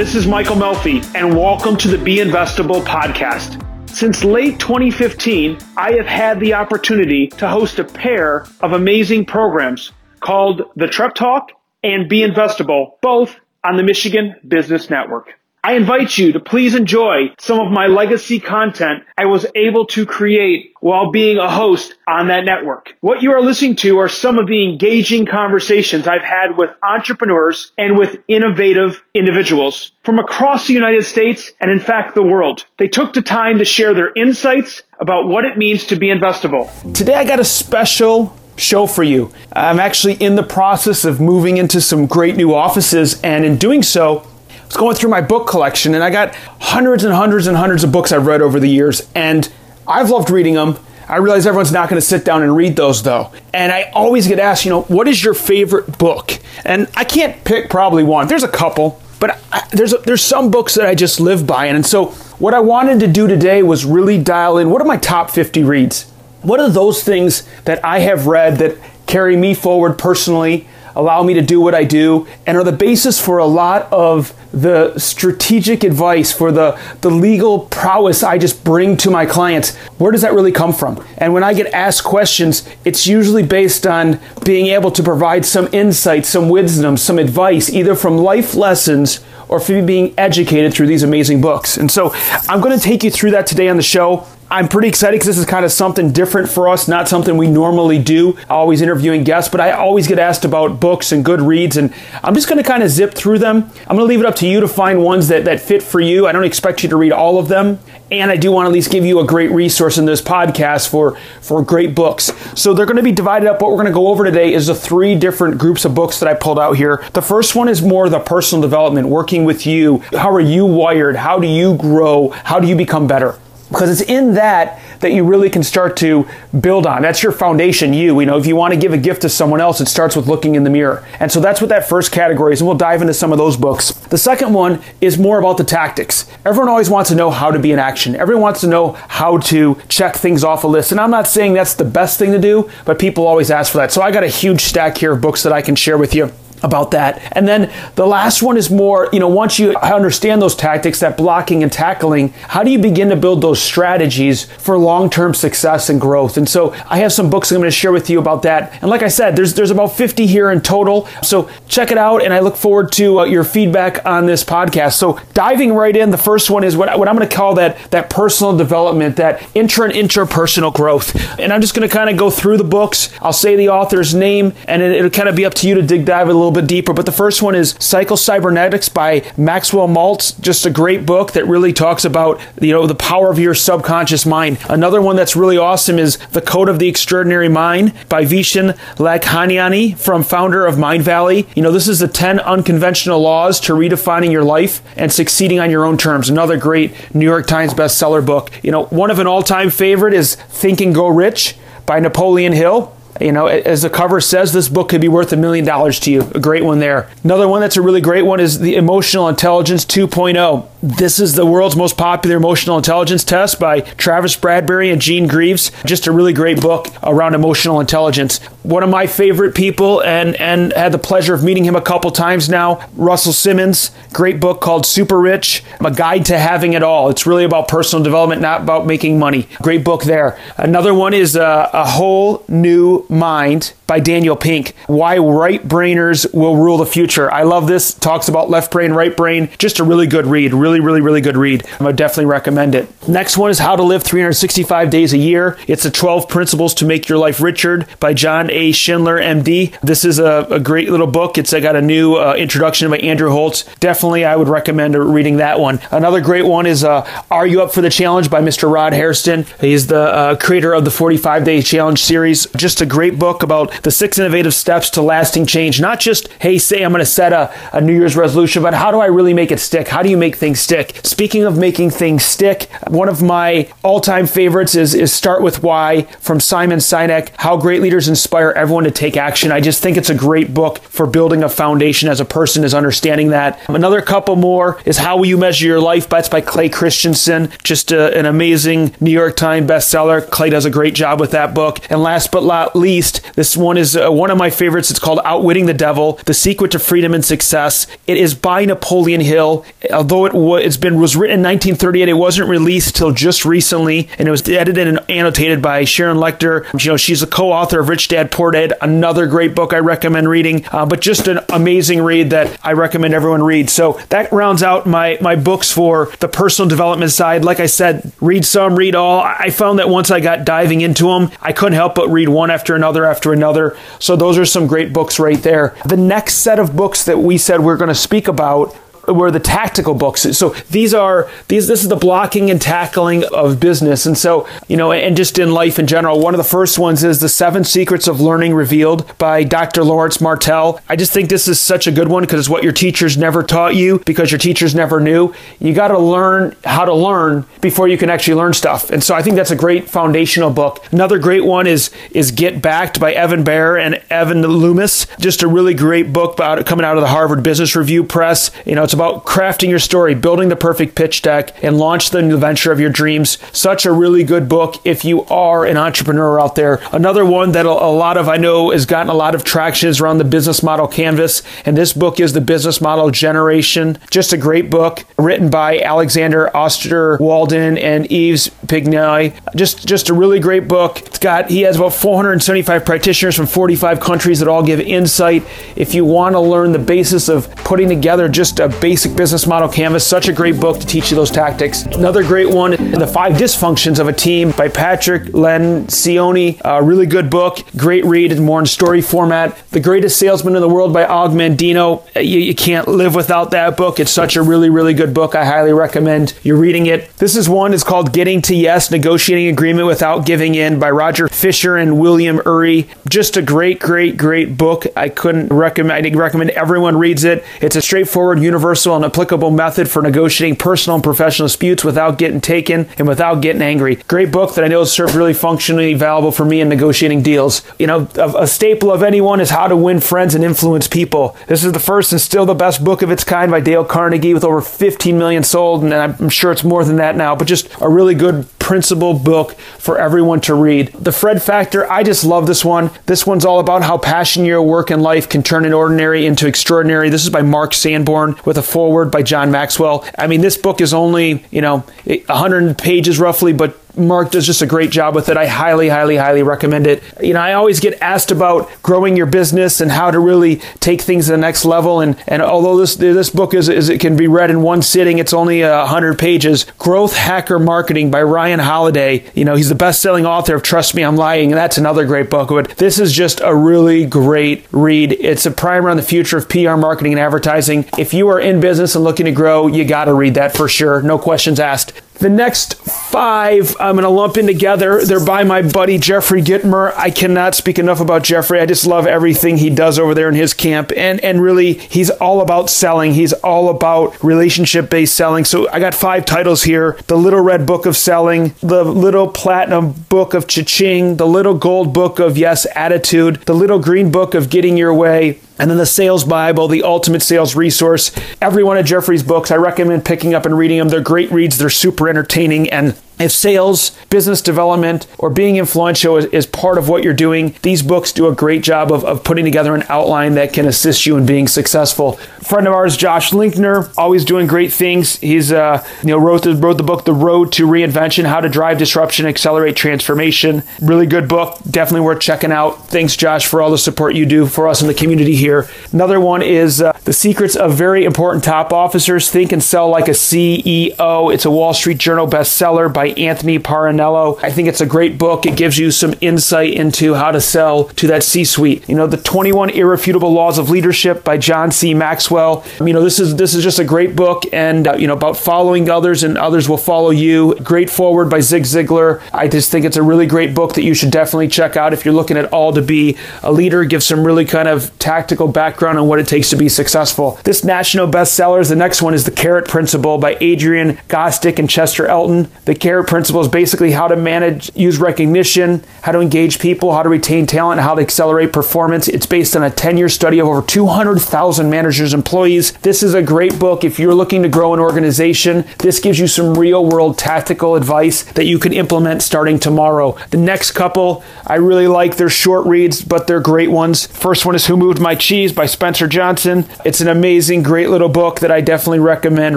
This is Michael Melfi, and welcome to the Be Investable podcast. Since late 2015, I have had the opportunity to host a pair of amazing programs called the Trep Talk and Be Investable, both on the Michigan Business Network. I invite you to please enjoy some of my legacy content I was able to create while being a host on that network. What you are listening to are some of the engaging conversations I've had with entrepreneurs and with innovative individuals from across the United States and in fact the world. They took the time to share their insights about what it means to be investable. Today I got a special show for you. I'm actually in the process of moving into some great new offices and in doing so, was going through my book collection and I got hundreds and hundreds and hundreds of books I've read over the years. And I've loved reading them. I realize everyone's not going to sit down and read those though. And I always get asked, you know, what is your favorite book? And I can't pick probably one. There's a couple, but I, there's a, there's some books that I just live by. And, and so what I wanted to do today was really dial in what are my top 50 reads? What are those things that I have read that carry me forward personally? Allow me to do what I do, and are the basis for a lot of the strategic advice, for the, the legal prowess I just bring to my clients. Where does that really come from? And when I get asked questions, it's usually based on being able to provide some insight, some wisdom, some advice, either from life lessons or from being educated through these amazing books. And so I'm going to take you through that today on the show. I'm pretty excited because this is kind of something different for us, not something we normally do, always interviewing guests, but I always get asked about books and good reads, and I'm just going to kind of zip through them. I'm going to leave it up to you to find ones that, that fit for you. I don't expect you to read all of them, and I do want to at least give you a great resource in this podcast for, for great books. So they're going to be divided up. What we're going to go over today is the three different groups of books that I pulled out here. The first one is more the personal development, working with you. How are you wired? How do you grow? How do you become better? Because it's in that that you really can start to build on. That's your foundation, you. You know, if you want to give a gift to someone else, it starts with looking in the mirror. And so that's what that first category is, and we'll dive into some of those books. The second one is more about the tactics. Everyone always wants to know how to be in action. Everyone wants to know how to check things off a list. And I'm not saying that's the best thing to do, but people always ask for that. So I got a huge stack here of books that I can share with you about that. And then the last one is more, you know, once you understand those tactics, that blocking and tackling, how do you begin to build those strategies for long-term success and growth? And so I have some books I'm going to share with you about that. And like I said, there's there's about 50 here in total. So check it out and I look forward to uh, your feedback on this podcast. So diving right in, the first one is what, what I'm going to call that that personal development, that intra and interpersonal growth. And I'm just going to kind of go through the books. I'll say the author's name and it, it'll kind of be up to you to dig dive a little little bit deeper. But the first one is Psycho Cybernetics by Maxwell Maltz. Just a great book that really talks about you know the power of your subconscious mind. Another one that's really awesome is The Code of the Extraordinary Mind by Vishen Lakhiani from founder of Mindvalley. You know, this is the 10 unconventional laws to redefining your life and succeeding on your own terms. Another great New York Times bestseller book. You know, one of an all-time favorite is Think and Grow Rich by Napoleon Hill. You know, as the cover says, this book could be worth a million dollars to you. A great one there. Another one that's a really great one is the Emotional Intelligence 2.0. This is the world's most popular emotional intelligence test by Travis Bradberry and Jean Greaves. Just a really great book around emotional intelligence. One of my favorite people, and and had the pleasure of meeting him a couple times now. Russell Simmons, great book called Super Rich, a guide to having it all. It's really about personal development, not about making money. Great book there. Another one is uh, a whole new mind by Daniel Pink. Why right brainers will rule the future. I love this. Talks about left brain, right brain. Just a really good read. Really, really, really good read. I would definitely recommend it. Next one is How to Live 365 Days a Year. It's the 12 Principles to Make Your Life Richer by John A. Schindler, MD. This is a, a great little book. It's got a new uh, introduction by Andrew Holtz. Definitely, I would recommend reading that one. Another great one is uh, Are You Up for the Challenge by Mr. Rod Hairston. He's the uh, creator of the 45 Day Challenge series. Just a great book about the six innovative steps to lasting change. Not just, hey, say I'm going to set a, a New Year's resolution, but how do I really make it stick? How do you make things stick? Speaking of making things stick, one of my all time favorites is, is Start with Why from Simon Sinek How Great Leaders Inspire Everyone to Take Action. I just think it's a great book for building a foundation as a person, is understanding that. Another couple more is How Will You Measure Your Life? That's by Clay Christensen. Just a, an amazing New York Times bestseller. Clay does a great job with that book. And last but not least, this one one is uh, one of my favorites. It's called Outwitting the Devil: The Secret to Freedom and Success. It is by Napoleon Hill. Although it was, it's been was written in 1938, it wasn't released till just recently, and it was edited and annotated by Sharon Lechter. You know, she's a co-author of Rich Dad Poor Dad, another great book I recommend reading. Uh, but just an amazing read that I recommend everyone read. So that rounds out my my books for the personal development side. Like I said, read some, read all. I found that once I got diving into them, I couldn't help but read one after another after another. So those are some great books right there. The next set of books that we said we're going to speak about were the tactical books. So these are these this is the blocking and tackling of business. And so, you know, and just in life in general, one of the first ones is The Seven Secrets of Learning Revealed by Dr. Lawrence Martel. I just think this is such a good one because it's what your teachers never taught you because your teachers never knew. You got to learn how to learn before you can actually learn stuff. And so I think that's a great foundational book. Another great one is is Get Backed by Evan Baehr and Evan Loomis. Just a really great book about coming out of the Harvard Business Review Press. You know, it's about crafting your story, building the perfect pitch deck, and launch the venture of your dreams. Such a really good book if you are an entrepreneur out there. Another one that a lot of I know has gotten a lot of traction is around the business model canvas, and this book is the Business Model Generation. Just a great book written by Alexander Osterwalder and Yves Pigneur. Just just a really great book. It's got he has about 475 practitioners from 45 countries that all give insight. If you want to learn the basis of putting together just a Basic Business Model Canvas. Such a great book to teach you those tactics. Another great one, The Five Dysfunctions of a Team by Patrick Lencioni. A really good book. Great read, in more in story format. The Greatest Salesman in the World by Og Mandino. Uh, you, you can't live without that book. It's such a really, really good book. I highly recommend you reading it. This is one. It's called Getting to Yes, Negotiating Agreement Without Giving In by Roger Fisher and William Ury. Just a great, great, great book. I couldn't recommend, I recommend everyone reads it. It's a straightforward, universal universal and applicable method for negotiating personal and professional disputes without getting taken and without getting angry. Great book that I know has served really functionally valuable for me in negotiating deals. You know, a, a staple of anyone is How to Win Friends and Influence People. This is the first and still the best book of its kind by Dale Carnegie with over 15 million sold, and I'm sure it's more than that now, but just a really good principle book for everyone to read. The Fred Factor, I just love this one. This one's all about how passion your work and life can turn an ordinary into extraordinary. This is by Mark Sanborn with a foreword by John Maxwell. I mean, this book is only, you know, 100 pages roughly, but Mark does just a great job with it. I highly, highly, highly recommend it. You know, I always get asked about growing your business and how to really take things to the next level. And and although this this book is, is it can be read in one sitting, it's only a hundred pages. Growth Hacker Marketing by Ryan Holiday. You know, he's the best-selling author of Trust Me, I'm Lying, and that's another great book. But this is just a really great read. It's a primer on the future of PR marketing and advertising. If you are in business and looking to grow, you got to read that for sure. No questions asked. The next five I'm going to lump in together. They're by my buddy Jeffrey Gitomer. I cannot speak enough about Jeffrey. I just love everything he does over there in his camp. And, and really, he's all about selling. He's all about relationship based selling. So I got five titles here The Little Red Book of Selling, The Little Platinum Book of Cha-Ching, The Little Gold Book of Yes Attitude, The Little Green Book of Getting Your Way, and then the Sales Bible, the ultimate sales resource. Every one of Jeffrey's books, I recommend picking up and reading them. They're great reads, they're super entertaining, and if sales, business development, or being influential is, is, part of what you're doing, these books do a great job of, of putting together an outline that can assist you in being successful. Friend of ours, Josh Linkner, always doing great things. He's uh, you know wrote the, wrote the book The Road to Reinvention: How to Drive Disruption, Accelerate Transformation. Really good book, definitely worth checking out. Thanks, Josh, for all the support you do for us in the community here. Another one is uh, The Secrets of Very Important Top Officers: Think and Sell Like a CEO. It's a Wall Street Journal bestseller by Anthony Parinello. I think it's a great book. It gives you some insight into how to sell to that C suite. You know, The 21 Irrefutable Laws of Leadership by John C. Maxwell. You know, this is this is just a great book and uh, you know about following others and others will follow you. Great Foreword by Zig Ziglar. I just think it's a really great book that you should definitely check out if you're looking at all to be a leader. Give some really kind of tactical background on what it takes to be successful. This national bestseller is the next one is The Carrot Principle by Adrian Gostick and Chester Elton. The Carrot favorite principles basically how to manage, use recognition, how to engage people, how to retain talent, how to accelerate performance. It's based on a 10 year study of over 200,000 managers, employees. This is a great book if you're looking to grow an organization. This gives you some real world tactical advice that you can implement starting tomorrow. The next couple, I really like. They're short reads, but they're great ones. First one is Who Moved My Cheese by Spencer Johnson. It's an amazing, great little book that I definitely recommend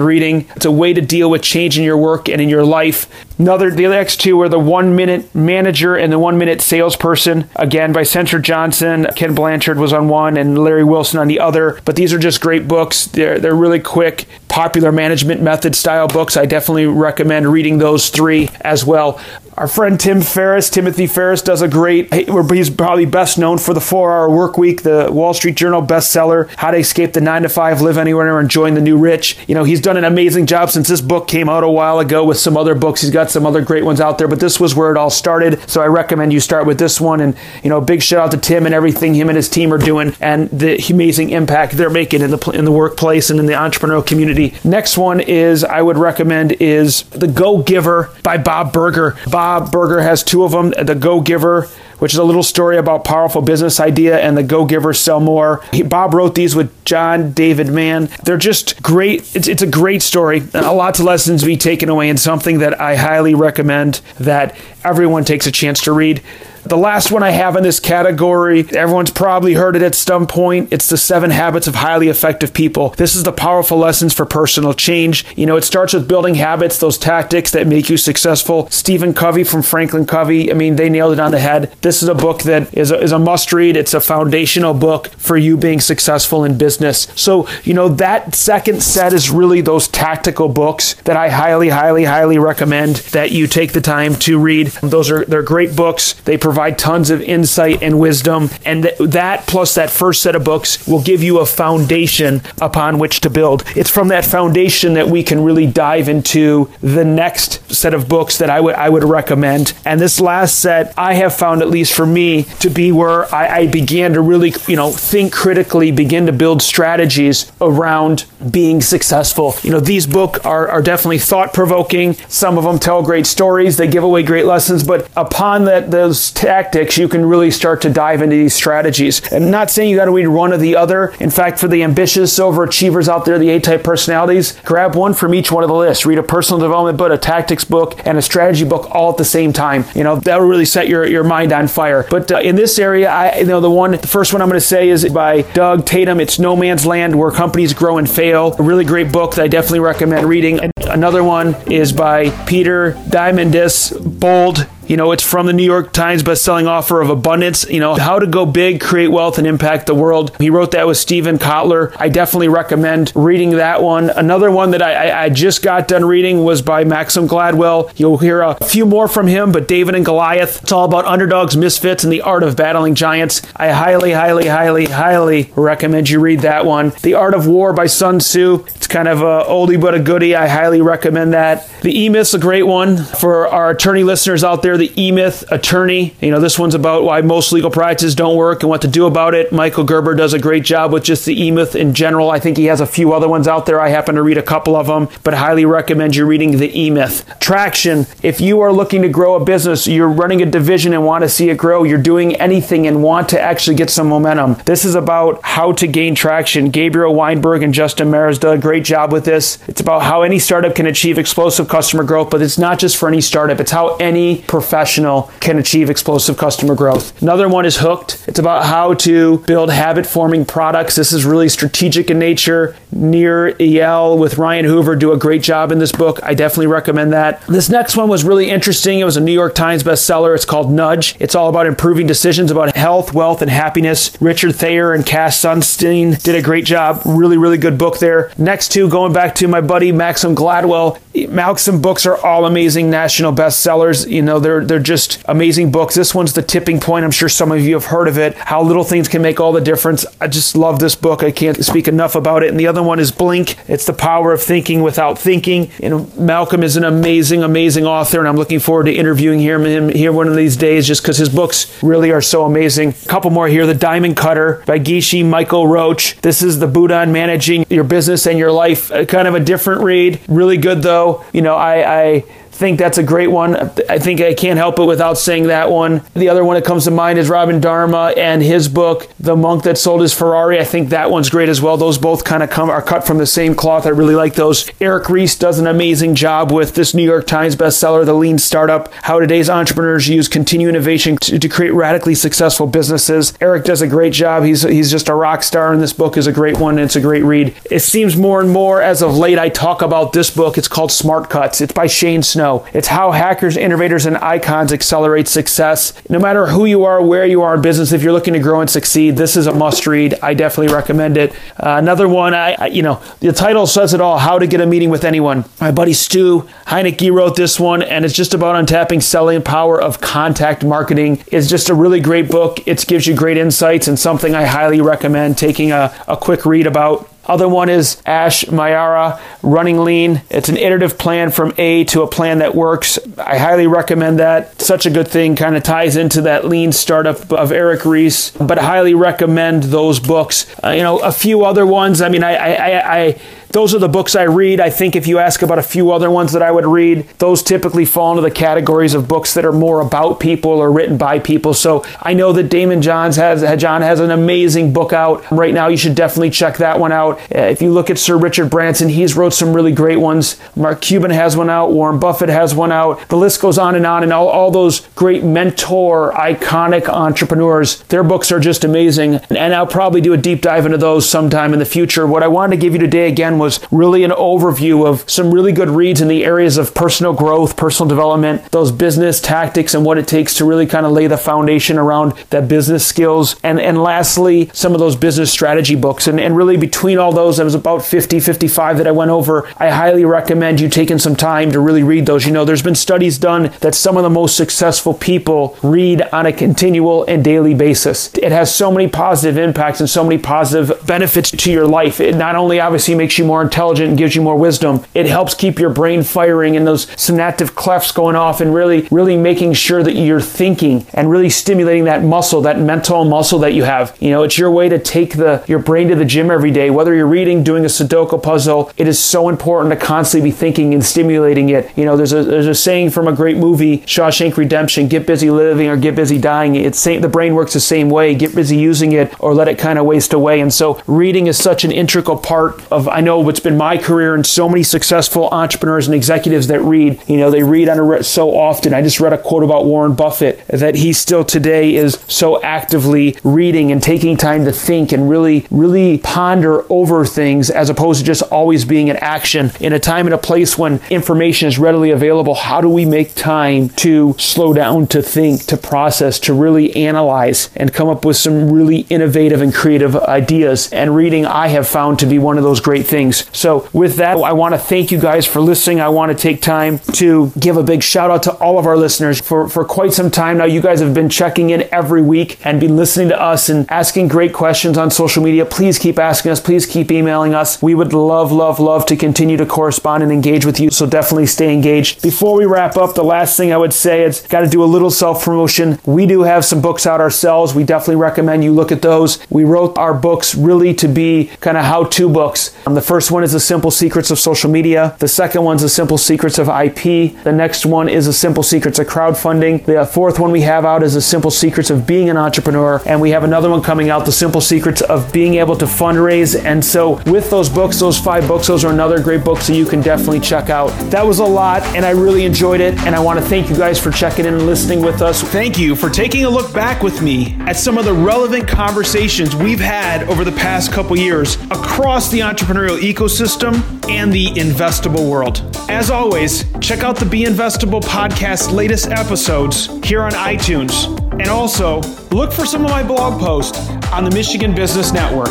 reading. It's a way to deal with change in your work and in your life. Another, the next two are the one minute manager and the one minute salesperson. Again, by Spencer Johnson. Ken Blanchard was on one and Larry Wilson on the other. But these are just great books. They're, they're really quick, popular management method style books. I definitely recommend reading those three as well. Our friend Tim Ferriss, Timothy Ferriss, does a great, he's probably best known for the four hour work week, the Wall Street Journal bestseller, How to Escape the Nine to Five, Live Anywhere, and Join the New Rich. You know, he's done an amazing job since this book came out a while ago with some other books. He's got some other great ones out there, but this was where it all started. So I recommend you start with this one. And, you know, big shout out to Tim and everything him and his team are doing and the amazing impact they're making in the, in the workplace and in the entrepreneurial community. Next one is, I would recommend, is The Go Giver by Bob Burg. Bob Burg has two of them The Go Giver, which is a little story about powerful business idea, and The Go Giver Sell More. He, Bob wrote these with John David Mann. They're just great. It's, it's a great story. A lot of lessons to be taken away, and something that I highly recommend that everyone takes a chance to read. The last one I have in this category, everyone's probably heard it at some point. It's the seven habits of highly effective people. This is the powerful lessons for personal change. You know, it starts with building habits, those tactics that make you successful. Stephen Covey from Franklin Covey, I mean, they nailed it on the head. This is a book that is a, is a must read. It's a foundational book for you being successful in business. So, you know, that second set is really those tactical books that I highly, highly, highly recommend that you take the time to read. Those are, they're great books. They provide provide tons of insight and wisdom. And th- that plus that first set of books will give you a foundation upon which to build. It's from that foundation that we can really dive into the next set of books that I would I would recommend. And this last set, I have found at least for me to be where I, I began to really you know think critically, begin to build strategies around being successful. You know, these books are, are definitely thought provoking. Some of them tell great stories. They give away great lessons. But upon that those tactics, you can really start to dive into these strategies. I'm not saying you got to read one or the other. In fact, for the ambitious overachievers out there, the A type personalities, grab one from each one of the lists. Read a personal development book, a tactics book, and a strategy book all at the same time. You know, that'll really set your, your mind on fire. But uh, in this area, I you know the one, the first one I'm going to say is by Doug Tatum. It's No Man's Land Where Companies Grow and Fail. A really great book that I definitely recommend reading. And another one is by Peter Diamandis, Bold you know, it's from the New York Times best-selling offer of abundance. You know, how to go big, create wealth, and impact the world. He wrote that with Steven Kotler. I definitely recommend reading that one. Another one that I, I just got done reading was by Malcolm Gladwell. You'll hear a few more from him, but David and Goliath. It's all about underdogs, misfits, and the art of battling giants. I highly, highly, highly, highly recommend you read that one. The Art of War by Sun Tzu. It's kind of a oldie but a goodie. I highly recommend that. The E-Myth's a great one for our attorney listeners out there the E Myth attorney. You know, this one's about why most legal practices don't work and what to do about it. Michael Gerber does a great job with just the E Myth in general. I think he has a few other ones out there. I happen to read a couple of them, but highly recommend you reading the E Myth. Traction. If you are looking to grow a business, you're running a division and want to see it grow, you're doing anything and want to actually get some momentum. This is about how to gain traction. Gabriel Weinberg and Justin Mares did a great job with this. It's about how any startup can achieve explosive customer growth, but it's not just for any startup, it's how any professional can achieve explosive customer growth. Another one is Hooked. It's about how to build habit forming products. This is really strategic in nature. Nir Eyal with Ryan Hoover do a great job in this book. I definitely recommend that. This next one was really interesting. It was a New York Times bestseller. It's called Nudge. It's all about improving decisions about health, wealth, and happiness. Richard Thaler and Cass Sunstein did a great job. Really, really good book there. Next going back to my buddy Malcolm Gladwell. Malcolm books are all amazing national bestsellers. You know, they're they're just amazing books. This one's the tipping point. I'm sure some of you have heard of it. How little things can make all the difference. I just love this book. I can't speak enough about it. And the other one is Blink. It's the power of thinking without thinking. Know, Malcolm is an amazing, amazing author, and I'm looking forward to interviewing him here one of these days just because his books really are so amazing. A couple more here. The Diamond Cutter by Geshe Michael Roach. This is the Buddha on managing your business and your life. Uh, kind of a different read. Really good though. You know, I, I think that's a great one. I think I can't help it without saying that one. The other one that comes to mind is Robin Sharma and his book, The Monk That Sold His Ferrari. I think that one's great as well. Those both kind of come are cut from the same cloth. I really like those. Eric Ries does an amazing job with this New York Times bestseller, The Lean Startup: How Today's Entrepreneurs Use Continued Innovation to, to create radically successful businesses. Eric does a great job. He's he's just a rock star, and this book is a great one. it's a great read. It seems more and more as of late I talk about this book. It's called Smart Cuts. It's by Shane Snow. It's how hackers, innovators, and icons accelerate success. No matter who you are, where you are in business, if you're looking to grow and succeed, this is a must read. I definitely recommend it. Uh, another one, I, I, you know, the title says it all How to Get a Meeting with Anyone. My buddy Stu Heinecke wrote this one, and it's just about untapping selling power of contact marketing. It's just a really great book. It gives you great insights and something I highly recommend taking a, a quick read about. Other one is Ash Maurya, Running Lean. It's an iterative plan from A to a plan that works. I highly recommend that. Such a good thing, kind of ties into that lean startup of Eric Ries, but highly recommend those books. Uh, you know, a few other ones. I mean, I, I, I, I those are the books I read. I think if you ask about a few other ones that I would read, those typically fall into the categories of books that are more about people or written by people. So I know that Daymond Johns has John has an amazing book out right now. You should definitely check that one out. Uh, if you look at Sir Richard Branson, he's wrote some really great ones. Mark Cuban has one out. Warren Buffett has one out. The list goes on and on. And all, all those great mentor, iconic entrepreneurs, their books are just amazing. And I'll probably do a deep dive into those sometime in the future. What I wanted to give you today again was really an overview of some really good reads in the areas of personal growth, personal development, those business tactics, and what it takes to really kind of lay the foundation around that business skills. And, and lastly, some of those business strategy books. And, and really, between all those, it was about 50, 55 that I went over. I highly recommend you taking some time to really read those. You know, there's been studies done that some of the most successful people read on a continual and daily basis. It has so many positive impacts and so many positive benefits to your life. It not only obviously makes you more more intelligent and gives you more wisdom. It helps keep your brain firing and those synaptic clefts going off and really, really making sure that you're thinking and really stimulating that muscle, that mental muscle that you have. You know, it's your way to take the your brain to the gym every day. Whether you're reading, doing a Sudoku puzzle, it is so important to constantly be thinking and stimulating it. You know, there's a there's a saying from a great movie, Shawshank Redemption: "Get busy living or get busy dying." It's same, the brain works the same way. Get busy using it or let it kind of waste away. And so, reading is such an integral part of. I know what's been my career and so many successful entrepreneurs and executives that read. You know, they read a so often. I just read a quote about Warren Buffett that he still today is so actively reading and taking time to think and really, really ponder over things as opposed to just always being in action in a time and a place when information is readily available. How do we make time to slow down, to think, to process, to really analyze and come up with some really innovative and creative ideas? And reading, I have found to be one of those great things So, with that, I want to thank you guys for listening. I want to take time to give a big shout out to all of our listeners. For, for quite some time now, you guys have been checking in every week and been listening to us and asking great questions on social media. Please keep asking us. Please keep emailing us. We would love, love, love to continue to correspond and engage with you. So, definitely stay engaged. Before we wrap up, the last thing I would say is got to do a little self promotion. We do have some books out ourselves. We definitely recommend you look at those. We wrote our books really to be kind of how to books. Um, the first first one is the simple secrets of social media. The second one's the simple secrets of IP. The next one is the simple secrets of crowdfunding. The fourth one we have out is the simple secrets of being an entrepreneur. And we have another one coming out, the simple secrets of being able to fundraise. And so with those books, those five books, those are another great books that you can definitely check out. That was a lot and I really enjoyed it. And I want to thank you guys for checking in and listening with us. Thank you for taking a look back with me at some of the relevant conversations we've had over the past couple years across the entrepreneurial ecosystem and the investable world. As always, check out the Be Investable podcast latest episodes here on iTunes. And also, look for some of my blog posts on the Michigan Business Network.